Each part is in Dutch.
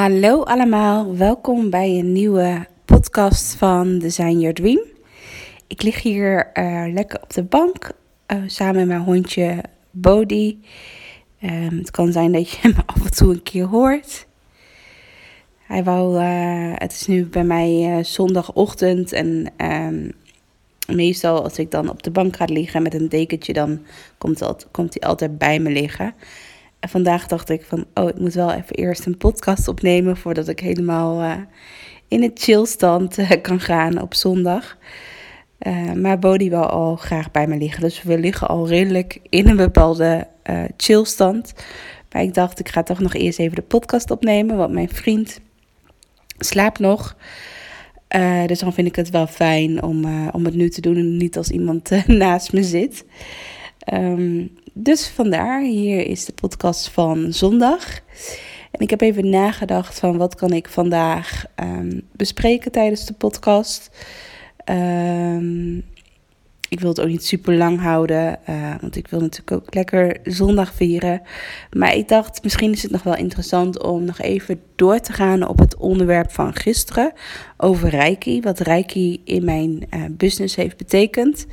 Hallo allemaal, welkom bij een nieuwe podcast van Design Your Dream. Ik lig hier eh, lekker op de bank eh, samen met mijn hondje Bodhi. Ehm, het kan zijn dat je hem af en toe een keer hoort. Hij wou, eh, het is nu bij mij zondagochtend en ehm, meestal als ik dan op de bank ga liggen met een dekentje, dan komt, komt hij altijd bij me liggen. En vandaag dacht ik van, oh, ik moet wel even eerst een podcast opnemen voordat ik helemaal in het chillstand kan gaan op zondag. Uh, maar Bodhi wil al graag bij me liggen. Dus we liggen al redelijk in een bepaalde chillstand. Maar ik dacht, ik ga toch nog eerst even de podcast opnemen. Want mijn vriend slaapt nog. Dus dan vind ik het wel fijn om, om het nu te doen. En niet als iemand naast me zit. Um, dus vandaar, hier is de podcast van zondag. En ik heb even nagedacht van wat kan ik vandaag um, bespreken tijdens de podcast. Um, ik wil het ook niet super lang houden, uh, want ik wil natuurlijk ook lekker zondag vieren. Maar ik dacht, misschien is het nog wel interessant om nog even door te gaan op het onderwerp van gisteren over Reiki. Wat Reiki in mijn uh, business heeft betekend.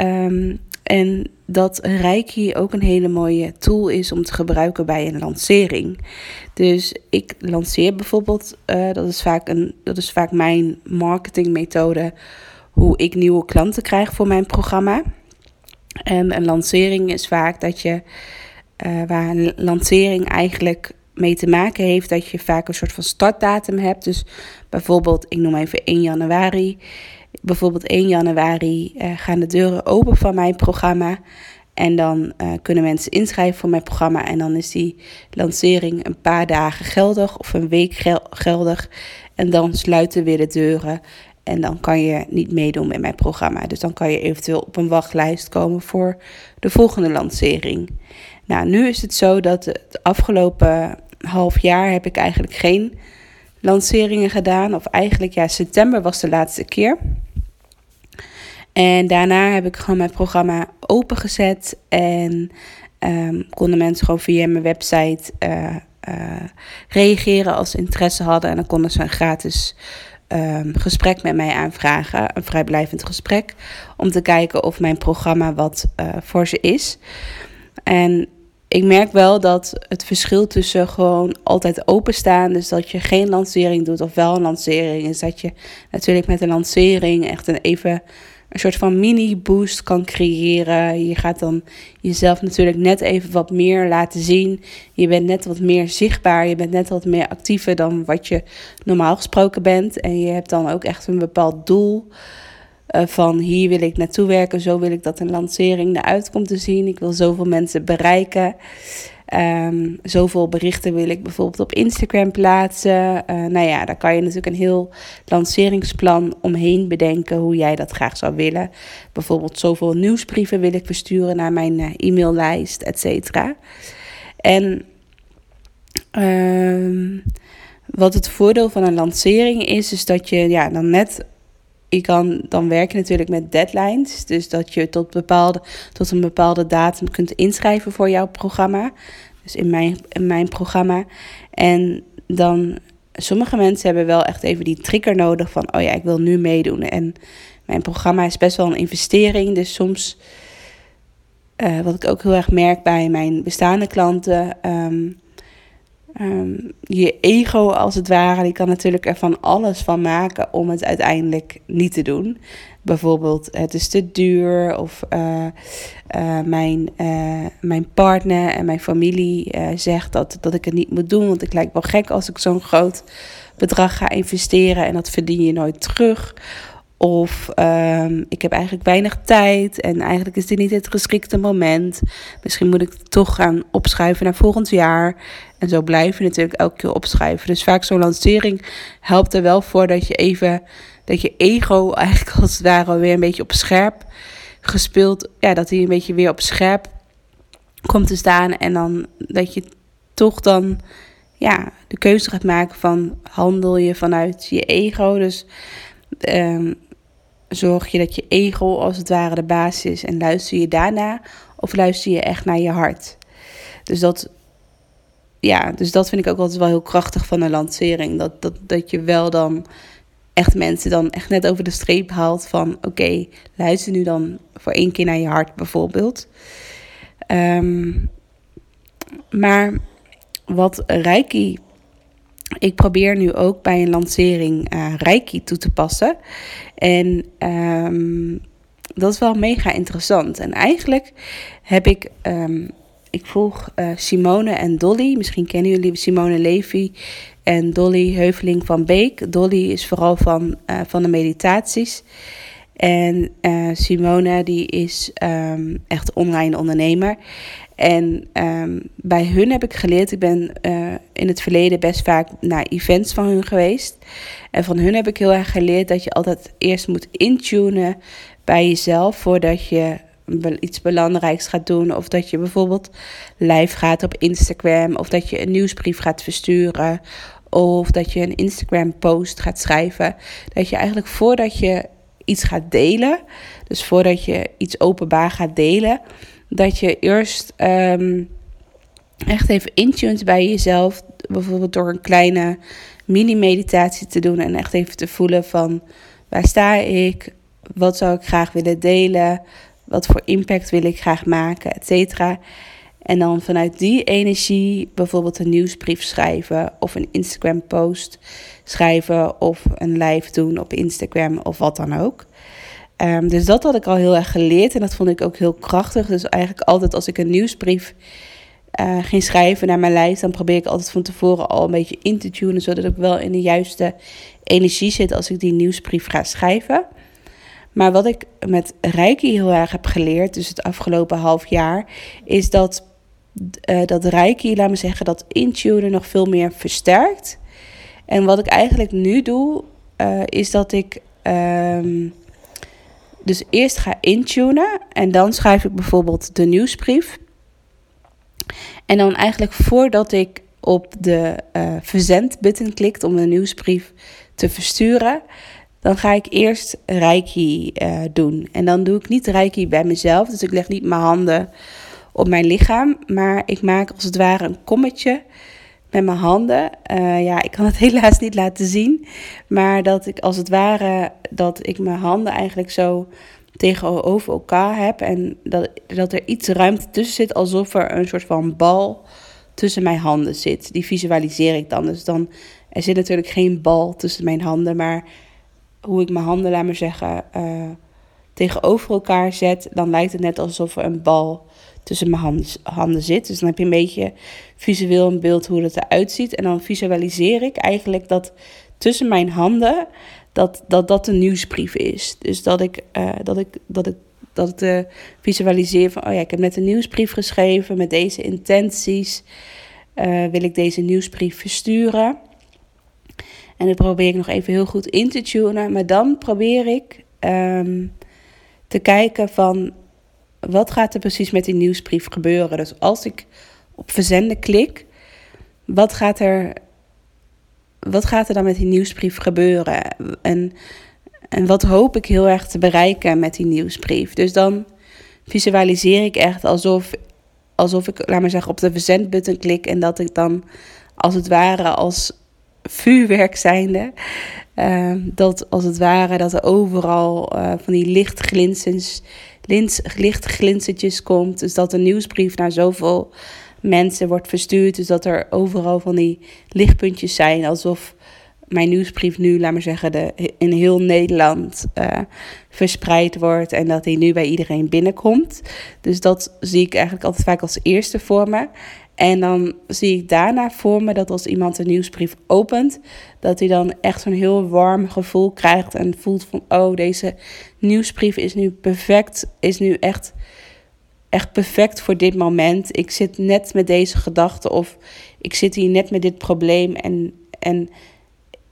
Um, en dat Reiki ook een hele mooie tool is om te gebruiken bij een lancering. Dus ik lanceer bijvoorbeeld, uh, dat, is vaak een, dat is vaak mijn marketingmethode, hoe ik nieuwe klanten krijg voor mijn programma. En een lancering is vaak dat je, uh, waar een lancering eigenlijk mee te maken heeft, dat je vaak een soort van startdatum hebt. Dus bijvoorbeeld, ik noem even 1 januari bijvoorbeeld 1 januari uh, gaan de deuren open van mijn programma. En dan uh, kunnen mensen inschrijven voor mijn programma. En dan is die lancering een paar dagen geldig of een week geldig. En dan sluiten weer de deuren. En dan kan je niet meedoen met mijn programma. Dus dan kan je eventueel op een wachtlijst komen voor de volgende lancering. Nou, nu is het zo dat het afgelopen half jaar heb ik eigenlijk geen lanceringen gedaan. Of eigenlijk, ja, september was de laatste keer. En daarna heb ik gewoon mijn programma opengezet en um, konden mensen gewoon via mijn website uh, uh, reageren als ze interesse hadden. En dan konden ze een gratis um, gesprek met mij aanvragen, een vrijblijvend gesprek, om te kijken of mijn programma wat uh, voor ze is. En ik merk wel dat het verschil tussen gewoon altijd openstaan, dus dat je geen lancering doet of wel een lancering, is dat je natuurlijk met een lancering echt een even een soort van mini-boost kan creëren. Je gaat dan jezelf natuurlijk net even wat meer laten zien. Je bent net wat meer zichtbaar. Je bent net wat meer actiever dan wat je normaal gesproken bent. En je hebt dan ook echt een bepaald doel. Uh, van hier wil ik naartoe werken, zo wil ik dat een lancering eruit komt te zien. Ik wil zoveel mensen bereiken. Um, zoveel berichten wil ik bijvoorbeeld op Instagram plaatsen. Uh, nou ja, daar kan je natuurlijk een heel lanceringsplan omheen bedenken hoe jij dat graag zou willen. Bijvoorbeeld zoveel nieuwsbrieven wil ik versturen naar mijn uh, e-maillijst, et cetera. En um, wat het voordeel van een lancering is, is dat je ja, dan net je kan dan werken natuurlijk met deadlines. Dus dat je tot, bepaalde, tot een bepaalde datum kunt inschrijven voor jouw programma. Dus in mijn, in mijn programma. En dan, sommige mensen hebben wel echt even die trigger nodig van, oh ja, ik wil nu meedoen. En mijn programma is best wel een investering. Dus soms, uh, wat ik ook heel erg merk bij mijn bestaande klanten. Um, Um, je ego als het ware, die kan natuurlijk er van alles van maken om het uiteindelijk niet te doen. Bijvoorbeeld, het is te duur of uh, uh, mijn, uh, mijn partner en mijn familie zegt dat, dat ik het niet moet doen. Want ik lijk wel gek als ik zo'n groot bedrag ga investeren en dat verdien je nooit terug. Of ehm, ik heb eigenlijk weinig tijd en eigenlijk is dit niet het geschikte moment. Misschien moet ik toch gaan opschuiven naar volgend jaar. En zo blijf je natuurlijk elke keer opschuiven. Dus vaak zo'n lancering helpt er wel voor dat je even, dat je ego eigenlijk als het ware weer een beetje op scherp gespeeld. Ja, dat hij een beetje weer op scherp komt te staan. En dan dat je toch dan ja, de keuze gaat maken van handel je vanuit je ego. Dus um, zorg je dat je ego als het ware de basis is en luister je daarna of luister je echt naar je hart. Dus dat, ja, dus dat vind ik ook altijd wel heel krachtig van een lancering. Dat, dat, dat je wel dan echt mensen dan echt net over de streep haalt van oké, luister nu dan voor één keer naar je hart bijvoorbeeld. Ehm, maar wat Reiki ik probeer nu ook bij een lancering uh, Reiki toe te passen. En um, dat is wel mega interessant. En eigenlijk heb ik. Um, ik volg uh, Simone en Dolly. Misschien kennen jullie Simone Levy en Dolly Heuveling van Beek. Dolly is vooral van, uh, van de meditaties. En Simone die is um, echt online ondernemer. En um, bij hun heb ik geleerd, ik ben uh, in het verleden best vaak naar events van hun geweest. En van hun heb ik heel erg geleerd dat je altijd eerst moet intunen bij jezelf voordat je iets belangrijks gaat doen. Of dat je bijvoorbeeld live gaat op Instagram. Of dat je een nieuwsbrief gaat versturen. Of dat je een Instagram post gaat schrijven. Dat je eigenlijk voordat je iets gaat delen. Dus voordat je iets openbaar gaat delen dat je eerst um, echt even intunt bij jezelf. Bijvoorbeeld door een kleine mini-meditatie te doen en echt even te voelen van waar sta ik? Wat zou ik graag willen delen? Wat voor impact wil ik graag maken, et cetera. En dan vanuit die energie bijvoorbeeld een nieuwsbrief schrijven of een Instagram post schrijven of een live doen op Instagram of wat dan ook. Um, dus dat had ik al heel erg geleerd en dat vond ik ook heel krachtig. Dus eigenlijk altijd als ik een nieuwsbrief uh, ging schrijven naar mijn lijst, dan probeer ik altijd van tevoren al een beetje in te tunen, zodat ik wel in de juiste energie zit als ik die nieuwsbrief ga schrijven. Maar wat ik met Reiki heel erg heb geleerd, dus het afgelopen half jaar, is dat, uh, dat Reiki, laat me zeggen, dat intunen nog veel meer versterkt. En wat ik eigenlijk nu doe, uh, is dat ik. Um, dus eerst ga intunen en dan schrijf ik bijvoorbeeld de nieuwsbrief. En dan eigenlijk voordat ik op de uh, verzendbutton klikt om de nieuwsbrief te versturen, dan ga ik eerst reiki doen. En dan doe ik niet reiki bij mezelf, dus ik leg niet mijn handen op mijn lichaam, maar ik maak als het ware een kommetje met mijn handen. Uh, ja, ik kan het helaas niet laten zien. Maar dat ik als het ware, dat ik mijn handen eigenlijk zo tegenover elkaar heb. En dat, dat er iets ruimte tussen zit, alsof er een soort van bal tussen mijn handen zit. Die visualiseer ik dan. Dus dan, er zit natuurlijk geen bal tussen mijn handen, maar hoe ik mijn handen, laat maar zeggen, uh, tegenover elkaar zet, dan lijkt het net alsof er een bal tussen mijn handen, zit. Dus dan heb je een beetje visueel een beeld hoe het eruit ziet. En dan visualiseer ik eigenlijk dat tussen mijn handen dat dat, dat een nieuwsbrief is. Dus dat ik, uh, dat ik, dat ik, dat ik uh, visualiseer van, oh ja, ik heb net een nieuwsbrief geschreven met deze intenties. Uh, wil ik deze nieuwsbrief versturen? En dan probeer ik nog even heel goed in te tunen. Maar dan probeer ik um, te kijken van wat gaat er precies met die nieuwsbrief gebeuren. Dus als ik op verzenden klik, wat gaat er, wat gaat er dan met die nieuwsbrief gebeuren? En, en wat hoop ik heel erg te bereiken met die nieuwsbrief? Dus dan visualiseer ik echt alsof, alsof ik, laat maar zeggen, op de verzendbutton klik en dat ik dan als het ware als vuurwerk zijnde. Uh, dat als het ware dat er overal uh, van die lichtglinstens lichtglinstertjes komt. Dus dat een nieuwsbrief naar zoveel mensen wordt verstuurd. Dus dat er overal van die lichtpuntjes zijn. Alsof mijn nieuwsbrief nu, laat maar zeggen, de, in heel Nederland uh, verspreid wordt. En dat die nu bij iedereen binnenkomt. Dus dat zie ik eigenlijk altijd vaak als eerste voor me. En dan zie ik daarna voor me dat als iemand een nieuwsbrief opent, dat hij dan echt zo'n heel warm gevoel krijgt en voelt van, oh, deze nieuwsbrief is nu perfect, is nu echt, echt perfect voor dit moment. Ik zit net met deze gedachte of ik zit hier net met dit probleem en, en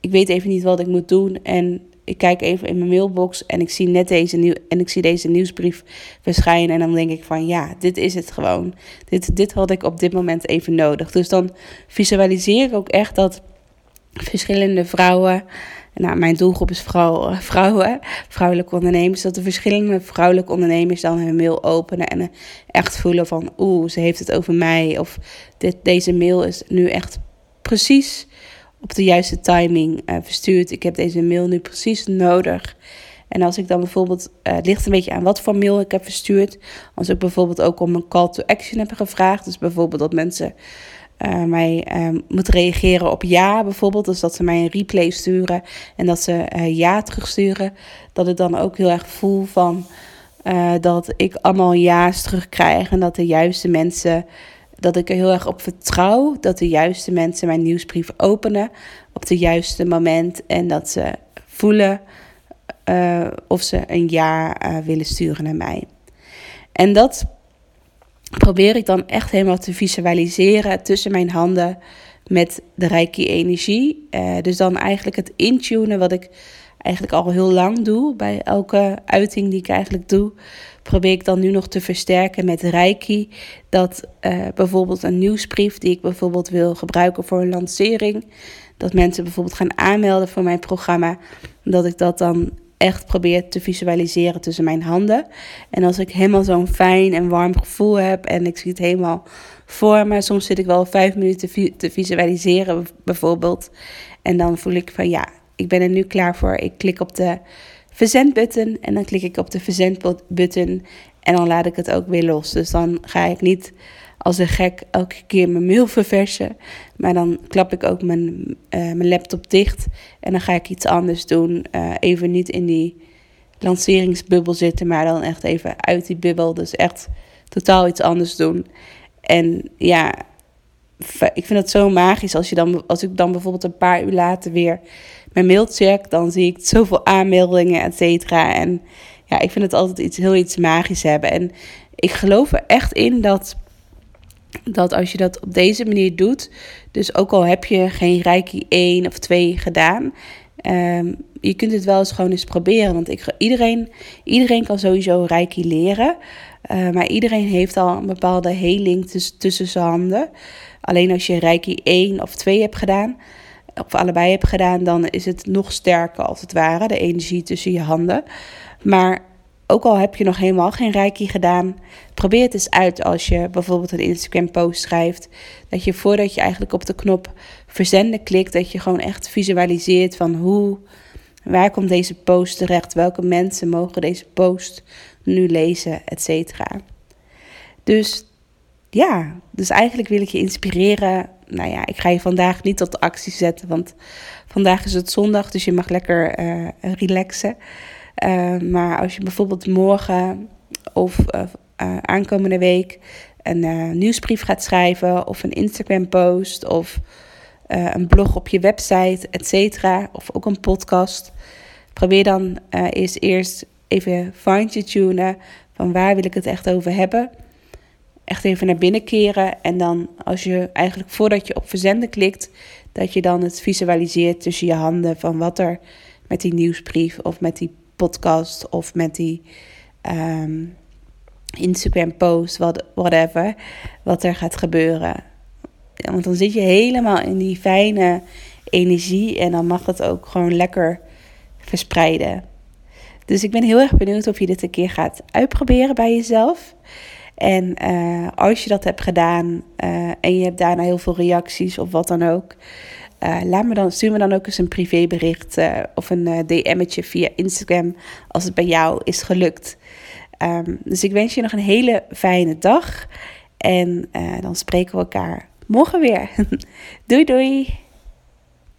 ik weet even niet wat ik moet doen en ik kijk even in mijn mailbox en ik zie net deze nieuw en ik zie deze nieuwsbrief verschijnen en dan denk ik van ja, dit is het gewoon. Dit, dit had ik op dit moment even nodig. Dus dan visualiseer ik ook echt dat verschillende vrouwen, nou mijn doelgroep is vrouw, vrouwen, vrouwelijke ondernemers, dat de verschillende vrouwelijke ondernemers dan hun mail openen en echt voelen van oeh, ze heeft het over mij of dit, deze mail is nu echt precies op de juiste timing uh, verstuurd. Ik heb deze mail nu precies nodig. En als ik dan bijvoorbeeld, uh, het ligt een beetje aan wat voor mail ik heb verstuurd. Als ik bijvoorbeeld ook om een call to action heb gevraagd. Dus bijvoorbeeld dat mensen uh, mij moeten reageren op ja, bijvoorbeeld. Dus dat ze mij een replay sturen en dat ze ja terugsturen. Dat ik dan ook heel erg voel van dat ik allemaal ja's terugkrijg. En dat de juiste mensen dat ik er heel erg op vertrouw dat de juiste mensen mijn nieuwsbrief openen op het juiste moment en dat ze voelen uh, of ze een jaar uh, willen sturen naar mij. En dat probeer ik dan echt helemaal te visualiseren tussen mijn handen met de rijke energie. Uh, dus dan eigenlijk het intunen wat ik eigenlijk al heel lang doe bij elke uiting die ik eigenlijk doe probeer ik dan nu nog te versterken met Reiki. Dat uh, bijvoorbeeld een nieuwsbrief die ik bijvoorbeeld wil gebruiken voor een lancering. Dat mensen bijvoorbeeld gaan aanmelden voor mijn programma. Dat ik dat dan echt probeer te visualiseren tussen mijn handen. En als ik helemaal zo'n fijn en warm gevoel heb en ik zie het helemaal voor me. Soms zit ik wel vijf minuten te visualiseren bijvoorbeeld. En dan voel ik van ja, ik ben er nu klaar voor. Ik klik op de verzendbutton. En dan klik ik op de verzendbutton. En dan laat ik het ook weer los. Dus dan ga ik niet als een gek elke keer mijn mail verversen. Maar dan klap ik ook mijn, uh, mijn laptop dicht. En dan ga ik iets anders doen. Uh, even niet in die lanceringsbubbel zitten. Maar dan echt even uit die bubbel. Dus echt totaal iets anders doen. En ja, ik vind het zo magisch als, je dan, als ik dan bijvoorbeeld een paar uur later weer mijn mail check, dan zie ik zoveel aanmeldingen, et cetera. En ja, ik vind het altijd iets heel iets magisch hebben. En ik geloof er echt in dat, dat als je dat op deze manier doet, dus ook al heb je geen Reiki 1 of 2 gedaan, um, je kunt het wel eens gewoon eens proberen. Want ik, iedereen, iedereen kan sowieso Reiki leren. Uh, maar iedereen heeft al een bepaalde heling tussen zijn handen. Alleen als je Reiki 1 of 2 hebt gedaan, of allebei hebt gedaan, dan is het nog sterker als het ware, de energie tussen je handen. Maar ook al heb je nog helemaal geen reiki gedaan, probeer het eens uit als je bijvoorbeeld een Instagram post schrijft. Dat je voordat je eigenlijk op de knop verzenden klikt, dat je gewoon echt visualiseert van hoe, waar komt deze post terecht, welke mensen mogen deze post nu lezen, et cetera. Dus ja, dus eigenlijk wil ik je inspireren. Nou ja, ik ga je vandaag niet tot actie zetten, want vandaag is het zondag, dus je mag lekker uh, relaxen. Uh, maar als je bijvoorbeeld morgen of uh, aankomende week een nieuwsbrief gaat schrijven, of een Instagram-post, of een blog op je website, et cetera, of ook een podcast, probeer dan eerst, eerst even fine-tunen van waar wil ik het echt over hebben echt even naar binnen keren. En dan als je eigenlijk voordat je op verzenden klikt, dat je dan het visualiseert tussen je handen van wat er met die nieuwsbrief of met die podcast of met die um, Instagram post, what, whatever, wat er gaat gebeuren. Want dan zit je helemaal in die fijne energie en dan mag het ook gewoon lekker verspreiden. Dus ik ben heel erg benieuwd of je dit een keer gaat uitproberen bij jezelf. En uh, als je dat hebt gedaan uh, en je hebt daarna heel veel reacties of wat dan ook, uh, laat me dan, stuur me dan ook eens een privébericht of een DM'tje via Instagram als het bij jou is gelukt. Um, dus ik wens je nog een hele fijne dag en dan spreken we elkaar morgen weer. doei doei!